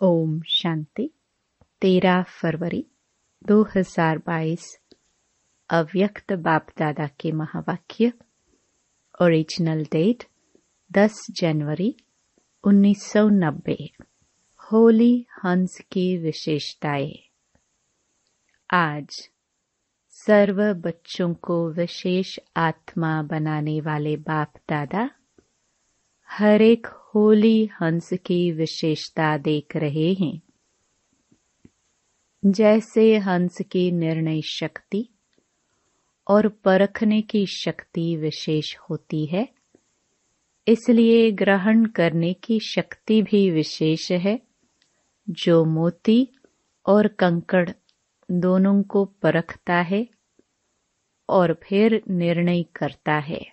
ओम शांति। तेरह फरवरी 2022 अव्यक्त बाप दादा के महावाक्य ओरिजिनल डेट 10 जनवरी 1990 होली हंस की विशेषताएँ। आज सर्व बच्चों को विशेष आत्मा बनाने वाले बाप दादा हर एक होली हंस की विशेषता देख रहे हैं। जैसे हंस की निर्णय शक्ति और परखने की शक्ति विशेष होती है, इसलिए ग्रहण करने की शक्ति भी विशेष है, जो मोती और कंकड़ दोनों को परखता है और फिर निर्णय करता है।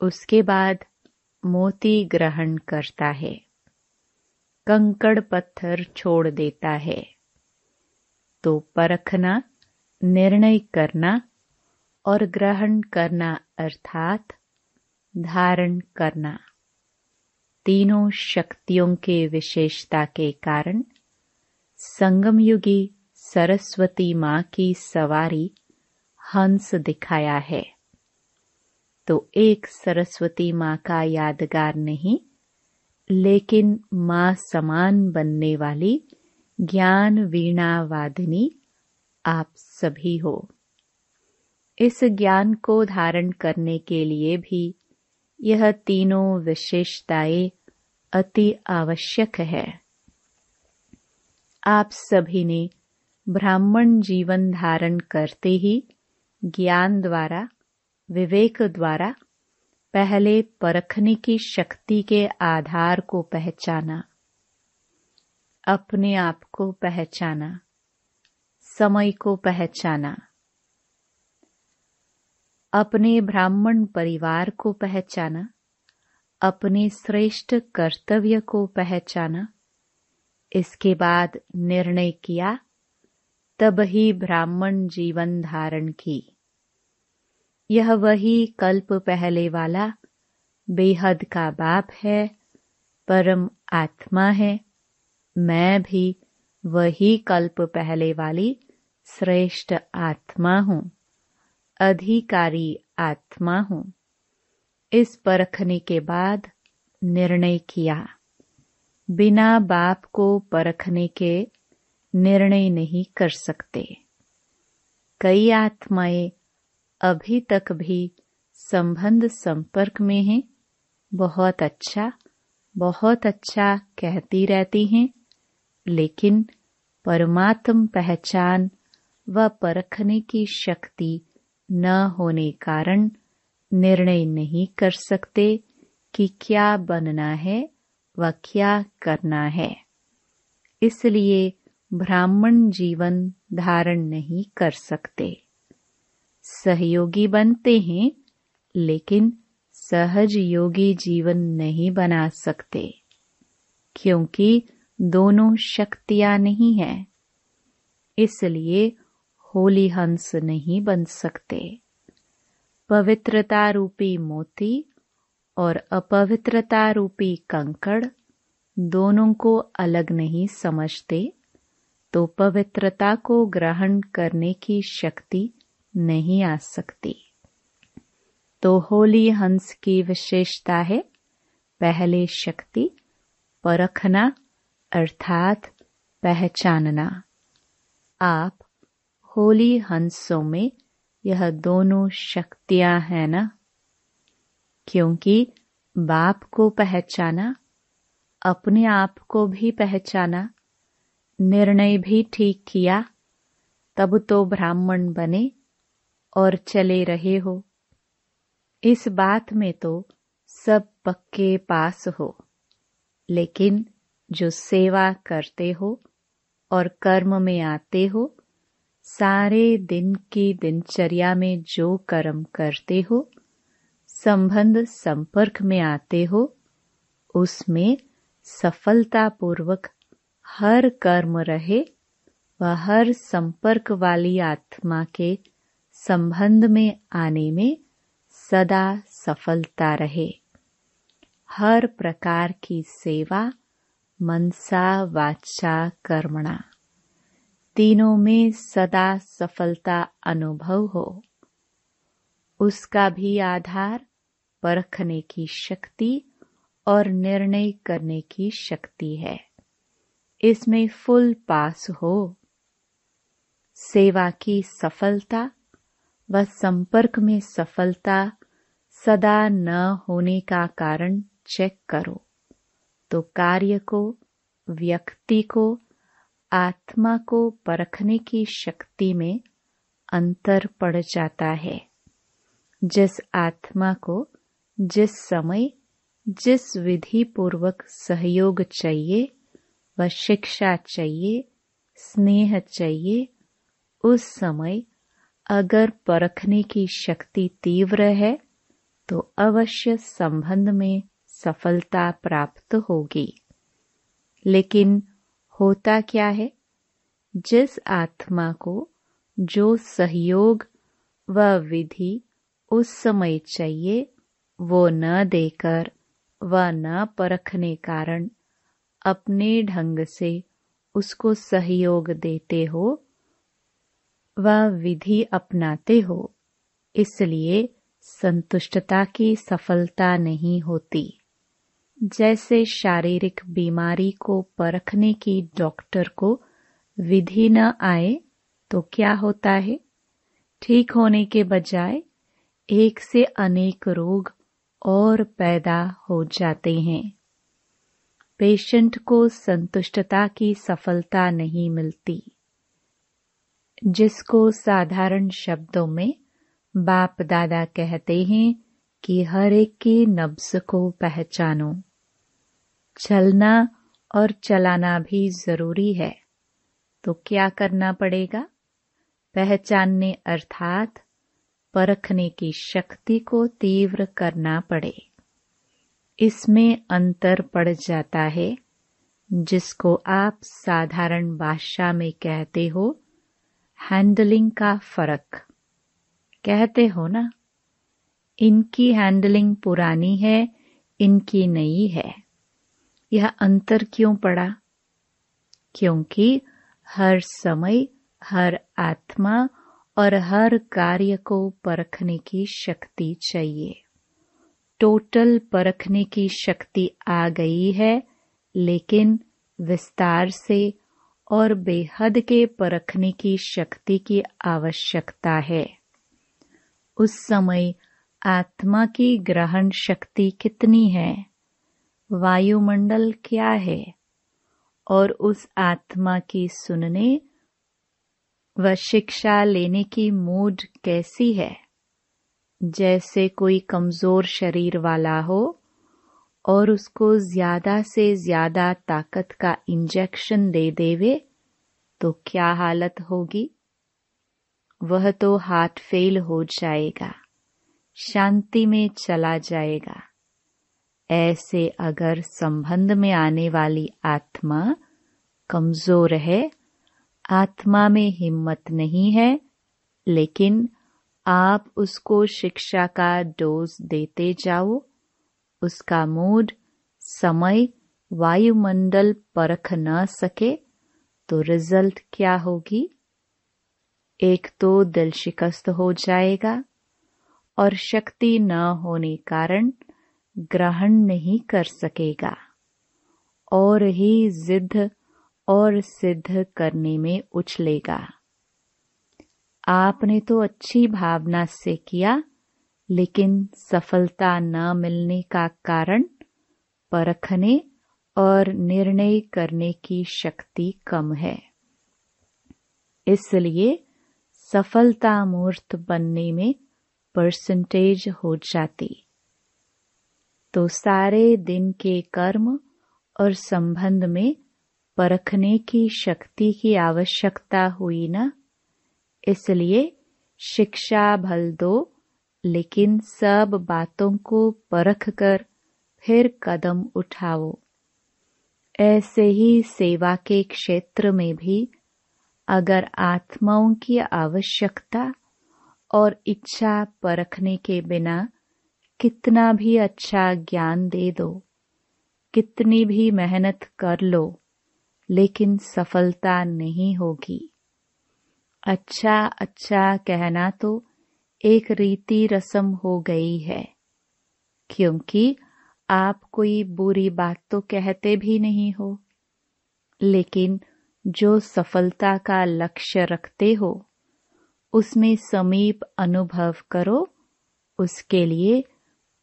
उसके बाद मोती ग्रहण करता है। कंकड़ पत्थर छोड़ देता है। तो परखना, निर्णय करना और ग्रहण करना अर्थात धारण करना। तीनों शक्तियों के विशेषता के कारण संगमयुगी सरस्वती माँ की सवारी हंस दिखाया है। तो एक सरस्वती माँ का यादगार नहीं, लेकिन माँ समान बनने वाली ज्ञान वीणा वादिनी आप सभी हो। इस ज्ञान को धारण करने के लिए भी यह तीनों विशेषताएँ अति आवश्यक है। आप सभी ने ब्राह्मण जीवन धारण करते ही ज्ञान द्वारा विवेक द्वारा पहले परखने की शक्ति के आधार को पहचाना। अपने आप को पहचाना। समय को पहचाना। अपने ब्राह्मण परिवार को पहचाना। अपने श्रेष्ठ कर्तव्य को पहचाना। इसके बाद निर्णय किया, तब ही ब्राह्मण जीवन धारण की। यह वही कल्प पहले वाला बेहद का बाप है, परम आत्मा है। मैं भी वही कल्प पहले वाली श्रेष्ठ आत्मा हूँ, अधिकारी आत्मा हूँ। इस परखने के बाद निर्णय किया। बिना बाप को परखने के निर्णय नहीं कर सकते। कई आत्माएँ अभी तक भी संबंध संपर्क में हैं। बहुत अच्छा बहुत अच्छा कहती रहती हैं, लेकिन परमात्म पहचान व परखने की शक्ति न होने कारण निर्णय नहीं कर सकते कि क्या बनना है व क्या करना है। इसलिए ब्राह्मण जीवन धारण नहीं कर सकते। सहयोगी बनते हैं, लेकिन सहज योगी जीवन नहीं बना सकते, क्योंकि दोनों शक्तियाँ नहीं है। इसलिए होली हंस नहीं बन सकते। पवित्रता रूपी मोती और अपवित्रता रूपी कंकड़ दोनों को अलग नहीं समझते तो पवित्रता को ग्रहण करने की शक्ति नहीं आ सकती। तो होली हंस की विशेषता है, पहले शक्ति, परखना, अर्थात पहचानना। आप होली हंसों में यह दोनों शक्तियाँ हैं ना? क्योंकि बाप को पहचाना, अपने आप को भी पहचाना, निर्णय भी ठीक किया, तब तो ब्राह्मण बने और चले रहे हो। इस बात में तो सब पक्के पास हो। लेकिन जो सेवा करते हो और कर्म में आते हो, सारे दिन की दिनचर्या में जो कर्म करते हो, संबंध संपर्क में आते हो, उसमें सफलता पूर्वक हर कर्म रहे व हर संपर्क वाली आत्मा के संबंध में आने में सदा सफलता रहे। हर प्रकार की सेवा, मनसा वाचा कर्मणा। तीनों में सदा सफलता अनुभव हो। उसका भी आधार परखने की शक्ति और निर्णय करने की शक्ति है। इसमें फुल पास हो। सेवा की सफलता व संपर्क में सफलता सदा न होने का कारण चेक करो। तो कार्य को, व्यक्ति को, आत्मा को परखने की शक्ति में अंतर पड़ जाता है। जिस आत्मा को, जिस समय, जिस विधि पूर्वक सहयोग चाहिए व शिक्षा चाहिए, स्नेह चाहिए, उस समय अगर परखने की शक्ति तीव्र है तो अवश्य संबंध में सफलता प्राप्त होगी। लेकिन होता क्या है? जिस आत्मा को जो सहयोग व विधि उस समय चाहिए, वो न देकर व न परखने कारण अपने ढंग से उसको सहयोग देते हो व विधि अपनाते हो, इसलिए संतुष्टता की सफलता नहीं होती। जैसे शारीरिक बीमारी को परखने की डॉक्टर को विधि न आए तो क्या होता है? ठीक होने के बजाय एक से अनेक रोग और पैदा हो जाते हैं। पेशेंट को संतुष्टता की सफलता नहीं मिलती। जिसको साधारण शब्दों में बाप दादा कहते हैं कि हर एक की नब्ज को पहचानो। चलना और चलाना भी ज़रूरी है। तो क्या करना पड़ेगा? पहचानने अर्थात परखने की शक्ति को तीव्र करना पड़े। इसमें अंतर पड़ जाता है, जिसको आप साधारण भाषा में कहते हो हैंडलिंग का फ़र्क। कहते हो ना, इनकी हैंडलिंग पुरानी है, इनकी नई है। यह अंतर क्यों पड़ा? क्योंकि हर समय, हर आत्मा और हर कार्य को परखने की शक्ति चाहिए। टोटल परखने की शक्ति आ गई है, लेकिन विस्तार से और बेहद के परखने की शक्ति की आवश्यकता है। उस समय आत्मा की ग्रहण शक्ति कितनी है? वायुमंडल क्या है? और उस आत्मा की सुनने व शिक्षा लेने की मूड कैसी है? जैसे कोई कमज़ोर शरीर वाला हो और उसको ज़्यादा से ज़्यादा ताकत का इंजेक्शन दे देवे तो क्या हालत होगी? वह तो हार्ट फेल हो जाएगा, शांति में चला जाएगा। ऐसे अगर संबंध में आने वाली आत्मा कमज़ोर है, आत्मा में हिम्मत नहीं है, लेकिन आप उसको शिक्षा का डोज देते जाओ उसका मूड, समय, वायुमंडल परख न सके तो रिज़ल्ट क्या होगी? एक तो दिल शिकस्त हो जाएगा और शक्ति न होने कारण ग्रहण नहीं कर सकेगा। और ही जिद और सिद्ध करने में उछलेगा। आपने तो अच्छी भावना से किया लेकिन सफलता न मिलने का कारण परखने और निर्णय करने की शक्ति कम है। इसलिए सफलता मूर्त बनने में परसेंटेज हो जाती। तो सारे दिन के कर्म और संबंध में परखने की शक्ति की आवश्यकता हुई ना? इसलिए शिक्षा भल दो लेकिन सब बातों को परख कर फिर कदम उठाओ। ऐसे ही सेवा के क्षेत्र में भी अगर आत्माओं की आवश्यकता और इच्छा परखने के बिना कितना भी अच्छा ज्ञान दे दो, कितनी भी मेहनत कर लो, लेकिन सफलता नहीं होगी। अच्छा अच्छा कहना तो एक रीति रसम हो गई है। क्योंकि आप कोई बुरी बात तो कहते भी नहीं हो, लेकिन जो सफलता का लक्ष्य रखते हो, उसमें समीप अनुभव करो, उसके लिए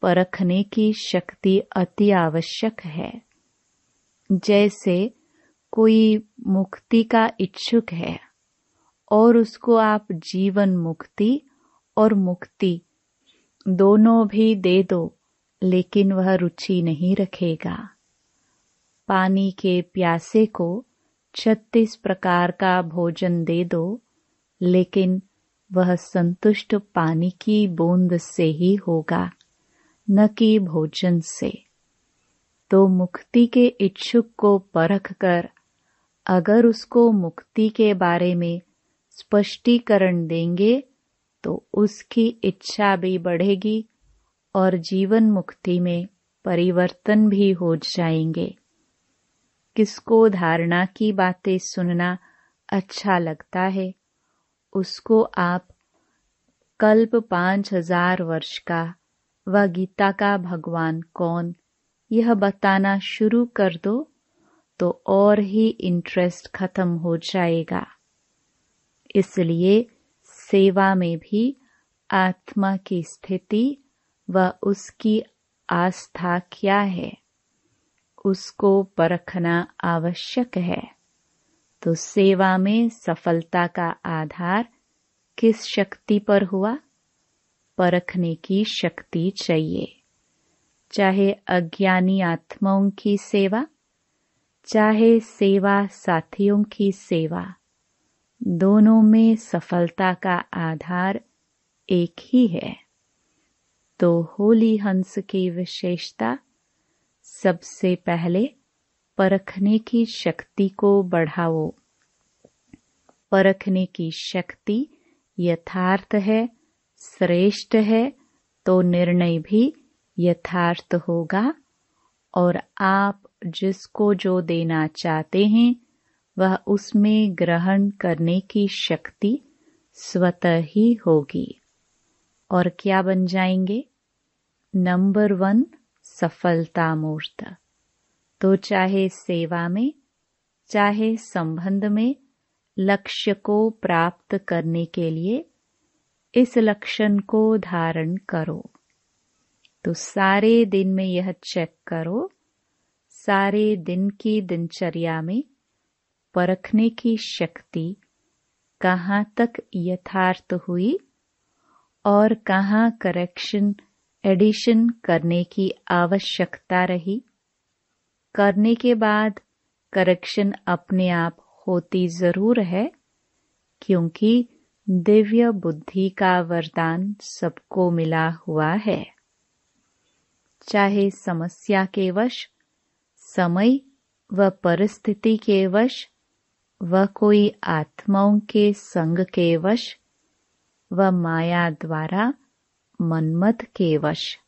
परखने की शक्ति अति आवश्यक है। जैसे कोई मुक्ति का इच्छुक है और उसको आप जीवन मुक्ति और मुक्ति। दोनों भी दे दो, लेकिन वह रुचि नहीं रखेगा। पानी के प्यासे को छत्तीस प्रकार का भोजन दे दो, लेकिन वह संतुष्ट पानी की बूंद से ही होगा, न कि भोजन से। तो मुक्ति के इच्छुक को परख कर, अगर उसको मुक्ति के बारे में स्पष्टीकरण देंगे तो उसकी इच्छा भी बढ़ेगी और जीवन मुक्ति में परिवर्तन भी हो जाएँगे। किसको धारणा की बातें सुनना अच्छा लगता है, उसको आप कल्प पाँच हज़ार वर्ष का व गीता का भगवान कौन, यह बताना शुरू कर दो तो और ही इंटरेस्ट खत्म हो जाएगा। इसलिए सेवा में भी आत्मा की स्थिति व उसकी आस्था क्या है? उसको परखना आवश्यक है। तो सेवा में सफलता का आधार किस शक्ति पर हुआ? परखने की शक्ति चाहिए। चाहे अज्ञानी आत्माओं की सेवा, चाहे सेवा साथियों की सेवा। दोनों में सफलता का आधार एक ही है। तो होली हंस की विशेषता सबसे पहले परखने की शक्ति को बढ़ाओ। परखने की शक्ति यथार्थ है, श्रेष्ठ है तो निर्णय भी यथार्थ होगा। और आप जिसको जो देना चाहते हैं वह उसमें ग्रहण करने की शक्ति स्वतः ही होगी। और क्या बन जाएँगे? नंबर वन सफलता मूर्त तो चाहे सेवा में, चाहे संबंध में, लक्ष्य को प्राप्त करने के लिए इस लक्षण को धारण करो। तो सारे दिन में यह चेक करो। सारे दिन की दिनचर्या में परखने की शक्ति कहाँ तक यथार्थ हुई और कहाँ करेक्शन एडिशन करने की आवश्यकता रही। करने के बाद करेक्शन अपने आप होती ज़रूर है, क्योंकि दिव्य बुद्धि का वरदान सबको मिला हुआ है। चाहे समस्या के वश, समय व परिस्थिति के वश वह कोई आत्माओं के संग के वश, व माया द्वारा मनमत के वश।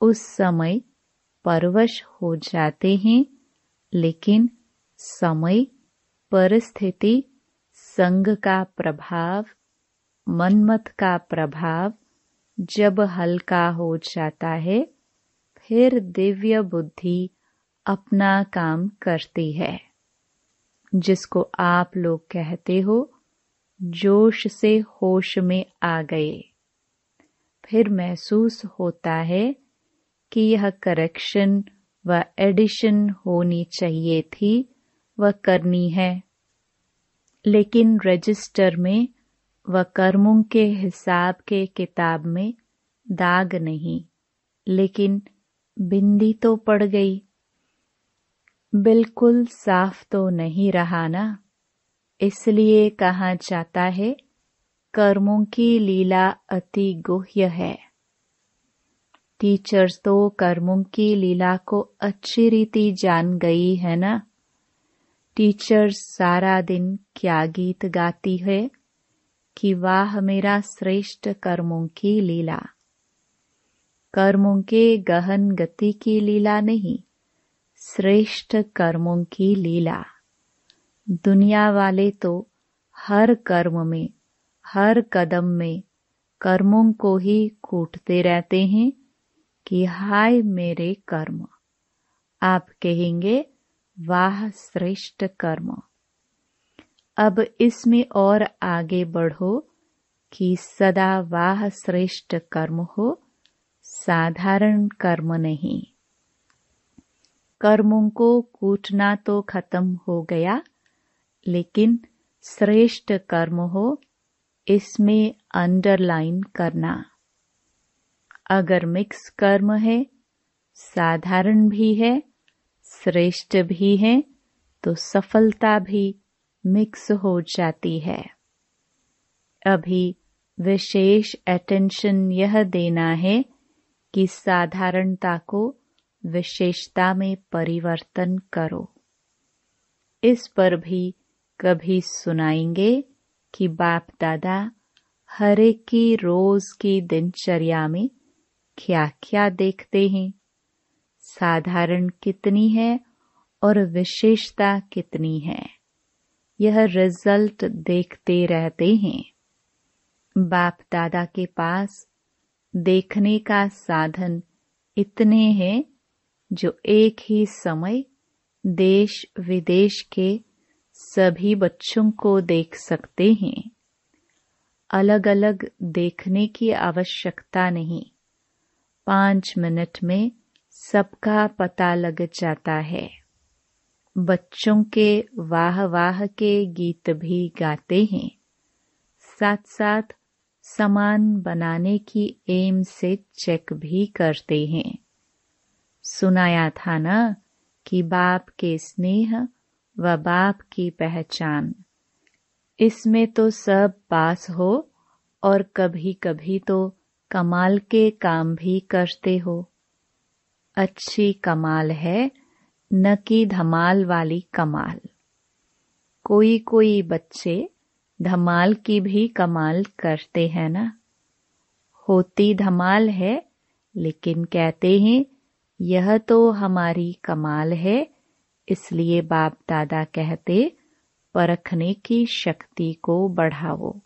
उस समय परवश हो जाते हैं, लेकिन समय, परिस्थिति, संग का प्रभाव, मनमत का प्रभाव जब हल्का हो जाता है, फिर दिव्य बुद्धि अपना काम करती है। जिसको आप लोग कहते हो, जोश से होश में आ गए। फिर महसूस होता है कि यह करेक्शन व एडिशन होनी चाहिए थी, व करनी है। लेकिन रजिस्टर में व कर्मों के हिसाब के किताब में दाग नहीं, लेकिन बिंदी तो पड़ गई। बिल्कुल साफ़ तो नहीं रहा ना? इसलिए कहा जाता है, कर्मों की लीला अति गुह्य है। टीचर्स तो कर्मों की लीला को अच्छी रीति जान गई है ना? टीचर्स सारा दिन क्या गीत गाती है कि वाह मेरा श्रेष्ठ कर्मों की लीला। कर्मों के गहन गति की लीला नहीं श्रेष्ठ कर्मों की लीला। दुनिया वाले तो हर कर्म में, हर कदम में कर्मों को ही कूटते रहते हैं कि हाय मेरे कर्म। आप कहेंगे, वाह श्रेष्ठ कर्म। अब इसमें और आगे बढ़ो कि सदा वाह श्रेष्ठ कर्म हो, साधारण कर्म नहीं। कर्मों को कूटना तो खत्म हो गया, लेकिन श्रेष्ठ कर्म हो, इसमें अंडरलाइन करना। अगर मिक्स कर्म है, साधारण भी है, श्रेष्ठ भी है तो सफलता भी मिक्स हो जाती है। अभी विशेष अटेंशन यह देना है कि साधारणता को विशेषता में परिवर्तन करो। इस पर भी कभी सुनाएँगे कि बाप दादा हरे की रोज की दिनचर्या में क्या क्या देखते हैं। साधारण कितनी है और विशेषता कितनी है। यह रिज़ल्ट देखते रहते हैं। बाप दादा के पास देखने का साधन इतने हैं जो एक ही समय देश विदेश के सभी बच्चों को देख सकते हैं। अलग अलग देखने की आवश्यकता नहीं। पाँच मिनट में सबका पता लग जाता है। बच्चों के वाह वाह के गीत भी गाते हैं। साथ साथ समान बनाने की एम से चेक भी करते हैं। सुनाया था ना कि बाप के स्नेह व बाप की पहचान। इसमें तो सब पास हो और कभी कभी तो कमाल के काम भी करते हो। अच्छी कमाल है न कि धमाल वाली कमाल। कोई कोई बच्चे धमाल की भी कमाल करते हैं ना। होती धमाल है, लेकिन कहते हैं यह तो हमारी कमाल है, इसलिए बाप दादा कहते, परखने की शक्ति को बढ़ाओ।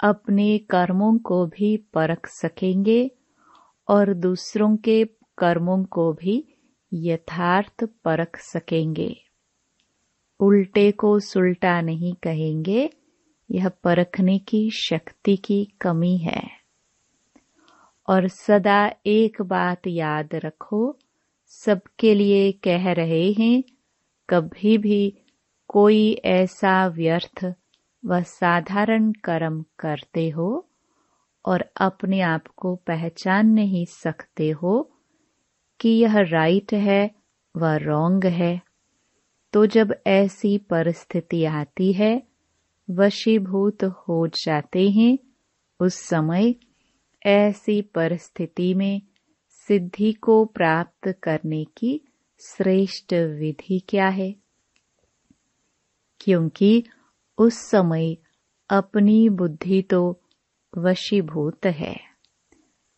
अपने कर्मों को भी परख सकेंगे और दूसरों के कर्मों को भी यथार्थ परख सकेंगे। उल्टे को सुलटा नहीं कहेंगे, यह परखने की शक्ति की कमी है। और सदा एक बात याद रखो, सबके लिए कह रहे हैं, कभी भी कोई ऐसा व्यर्थ व साधारण कर्म करते हो और अपने आप को पहचान नहीं सकते हो कि यह राइट है व रॉन्ग है तो जब ऐसी परिस्थिति आती है, वशीभूत हो जाते हैं, उस समय ऐसी परिस्थिति में सिद्धि को प्राप्त करने की श्रेष्ठ विधि क्या है? क्योंकि उस समय अपनी बुद्धि तो वशीभूत है।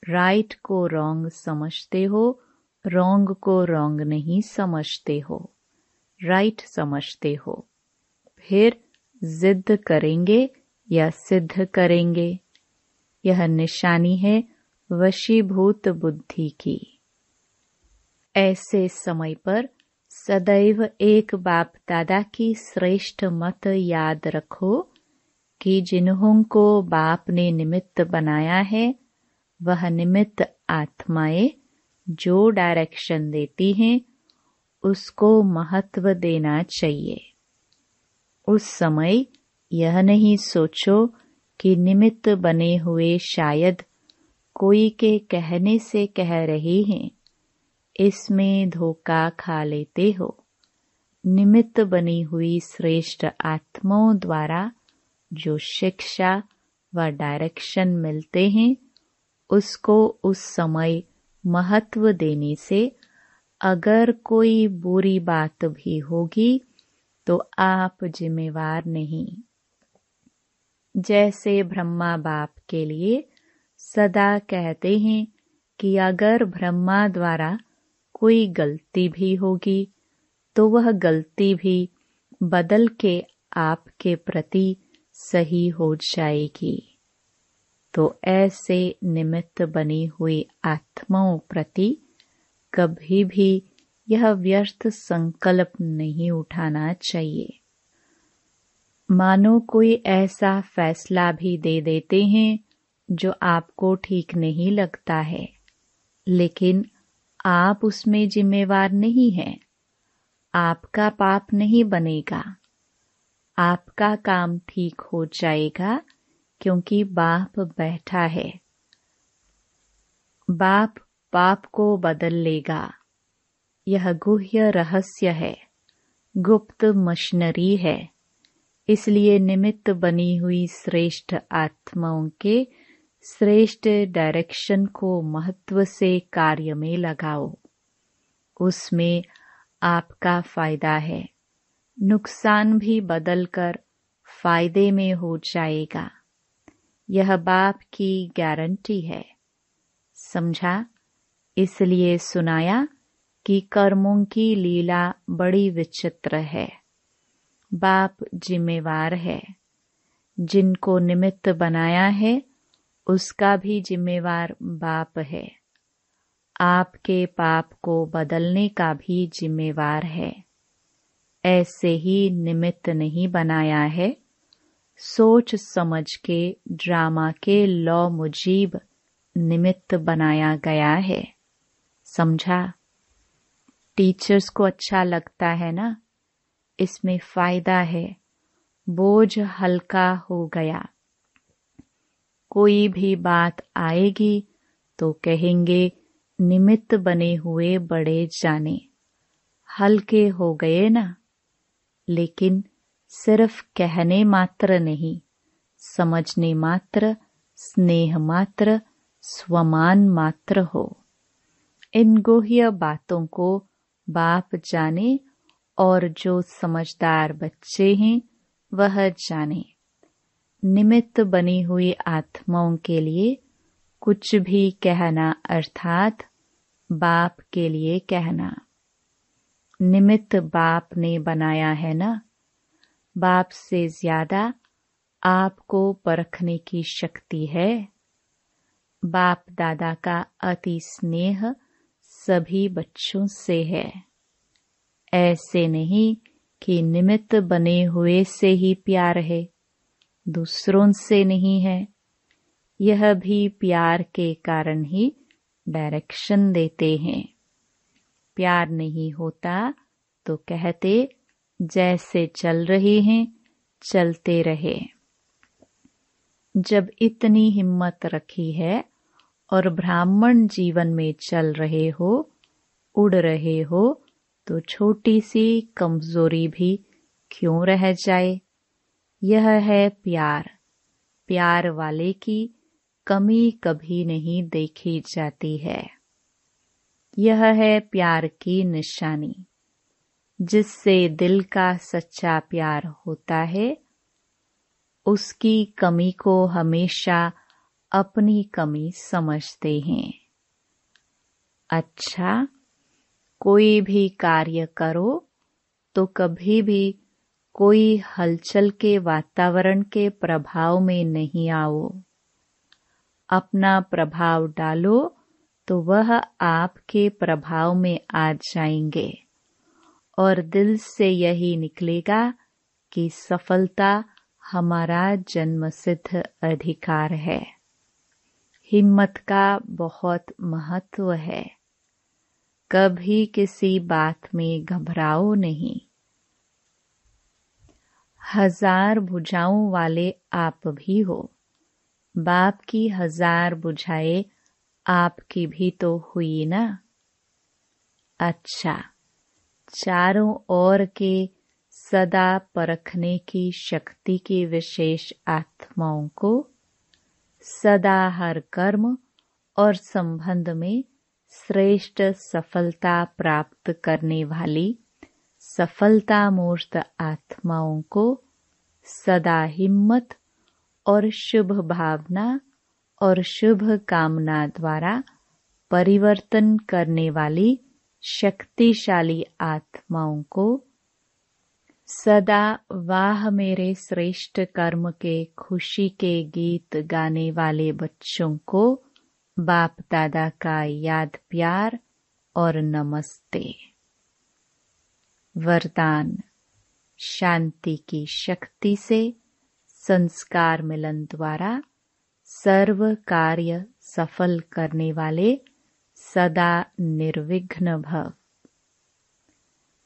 राइट को रॉन्ग समझते हो, रॉन्ग को रॉन्ग नहीं समझते हो। राइट समझते हो। फिर जिद करेंगे या सिद्ध करेंगे। यह निशानी है वशीभूत बुद्धि की। ऐसे समय पर सदैव एक बाप दादा की श्रेष्ठ मत याद रखो कि जिन्हों को बाप ने निमित्त बनाया है, वह निमित्त आत्माएँ जो डायरेक्शन देती हैं, उसको महत्व देना चाहिए। उस समय यह नहीं सोचो कि निमित्त बने हुए शायद कोई के कहने से कह रहे हैं, इसमें धोखा खा लेते हो। निमित्त बनी हुई श्रेष्ठ आत्माओं द्वारा जो शिक्षा व डायरेक्शन मिलते हैं, उसको उस समय महत्व देने से अगर कोई बुरी बात भी होगी तो आप जिम्मेवार नहीं। जैसे ब्रह्मा बाप के लिए सदा कहते हैं कि अगर ब्रह्मा द्वारा कोई गलती भी होगी तो वह गलती भी बदल के आपके प्रति सही हो जाएगी। तो ऐसे निमित्त बनी हुई आत्माओं प्रति कभी भी यह व्यर्थ संकल्प नहीं उठाना चाहिए। मानो कोई ऐसा फैसला भी दे देते हैं, जो आपको ठीक नहीं लगता है। लेकिन आप उसमें जिम्मेवार नहीं हैं। आपका पाप नहीं बनेगा। आपका काम ठीक हो जाएगा, क्योंकि बाप बैठा है। बाप पाप को बदल लेगा। यह गुह्य रहस्य है। गुप्त मशीनरी है। इसलिए निमित्त बनी हुई श्रेष्ठ आत्माओं के श्रेष्ठ डायरेक्शन को महत्व से कार्य में लगाओ। उसमें आपका फ़ायदा है। नुकसान भी बदलकर फ़ायदे में हो जाएगा। यह बाप की गारंटी है। समझा? इसलिए सुनाया कि कर्मों की लीला बड़ी विचित्र है। बाप जिम्मेवार है। जिनको निमित्त बनाया है, उसका भी जिम्मेवार बाप है। आपके पाप को बदलने का भी जिम्मेवार है। ऐसे ही निमित्त नहीं बनाया है। सोच समझ के, ड्रामा के लॉ मुजीब निमित्त बनाया गया है। समझा? टीचर्स को अच्छा लगता है ना? इसमें फ़ायदा है। बोझ हल्का हो गया। कोई भी बात आएगी तो कहेंगे, निमित्त बने हुए बड़े जाने। हल्के हो गए ना? लेकिन सिर्फ़ कहने मात्र नहीं, समझने मात्र, स्नेह मात्र, स्वमान मात्र हो। इन गुह्य बातों को बाप जाने और जो समझदार बच्चे हैं, वह जाने। निमित्त बनी हुई आत्माओं के लिए कुछ भी कहना अर्थात बाप के लिए कहना। निमित्त बाप ने बनाया है ना? बाप से ज़्यादा आपको परखने की शक्ति है। बाप दादा का अति स्नेह सभी बच्चों से है। ऐसे नहीं कि निमित्त बने हुए से ही प्यार है, दूसरों से नहीं है। यह भी प्यार के कारण ही डायरेक्शन देते हैं। प्यार नहीं होता तो कहते, जैसे चल रहे हैं, चलते रहे। जब इतनी हिम्मत रखी है और ब्राह्मण जीवन में चल रहे हो, उड़ रहे हो तो छोटी सी कमज़ोरी भी क्यों रह जाए? यह है प्यार। प्यार वाले की कमी कभी नहीं देखी जाती है। यह है प्यार की निशानी, जिससे दिल का सच्चा प्यार होता है। उसकी कमी को हमेशा अपनी कमी समझते हैं। अच्छा कोई भी कार्य करो तो कभी भी कोई हलचल के वातावरण के प्रभाव में नहीं आओ। अपना प्रभाव डालो तो वह आपके प्रभाव में आ जाएँगे। और दिल से यही निकलेगा कि सफलता हमारा जन्म सिद्ध अधिकार है। हिम्मत का बहुत महत्व है। कभी किसी बात में घबराओ नहीं। हज़ार बुझाओं वाले आप भी हो। बाप की हज़ार बुझाए आपकी भी तो हुई ना। अच्छा चारों ओर के सदा परखने की शक्ति की विशेष आत्माओं को सदा हर कर्म और संबंध में श्रेष्ठ सफलता प्राप्त करने वाली सफलता मूर्त आत्माओं को सदा हिम्मत और शुभ भावना और शुभ कामना द्वारा परिवर्तन करने वाली शक्तिशाली आत्माओं को सदा वाह मेरे श्रेष्ठ कर्म के खुशी के गीत गाने वाले बच्चों को बाप दादा का याद प्यार और नमस्ते। वरदान, शांति की शक्ति से संस्कार मिलन द्वारा सर्व कार्य सफल करने वाले सदा निर्विघ्न भव।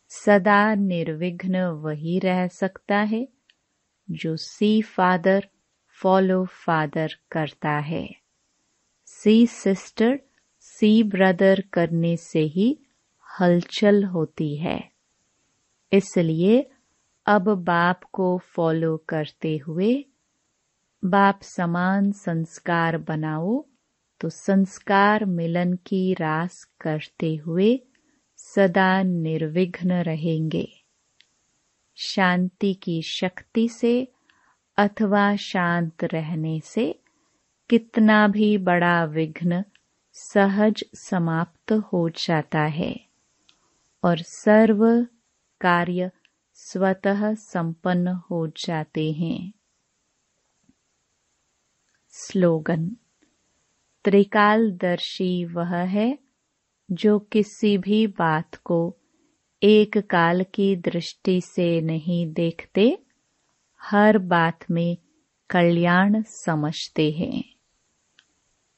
सदा निर्विघ्न वही रह सकता है जो सी फादर फॉलो फादर करता है। सी सिस्टर, सी ब्रदर करने से ही हलचल होती है। इसलिए अब बाप को फॉलो करते हुए बाप समान संस्कार बनाओ तो संस्कार मिलन की रास करते हुए सदा निर्विघ्न रहेंगे। शांति की शक्ति से अथवा शांत रहने से कितना भी बड़ा विघ्न सहज समाप्त हो जाता है और सर्व कार्य स्वतः संपन्न हो जाते हैं। स्लोगन, त्रिकालदर्शी वह है जो किसी भी बात को एक काल की दृष्टि से नहीं देखते, हर बात में कल्याण समझते हैं।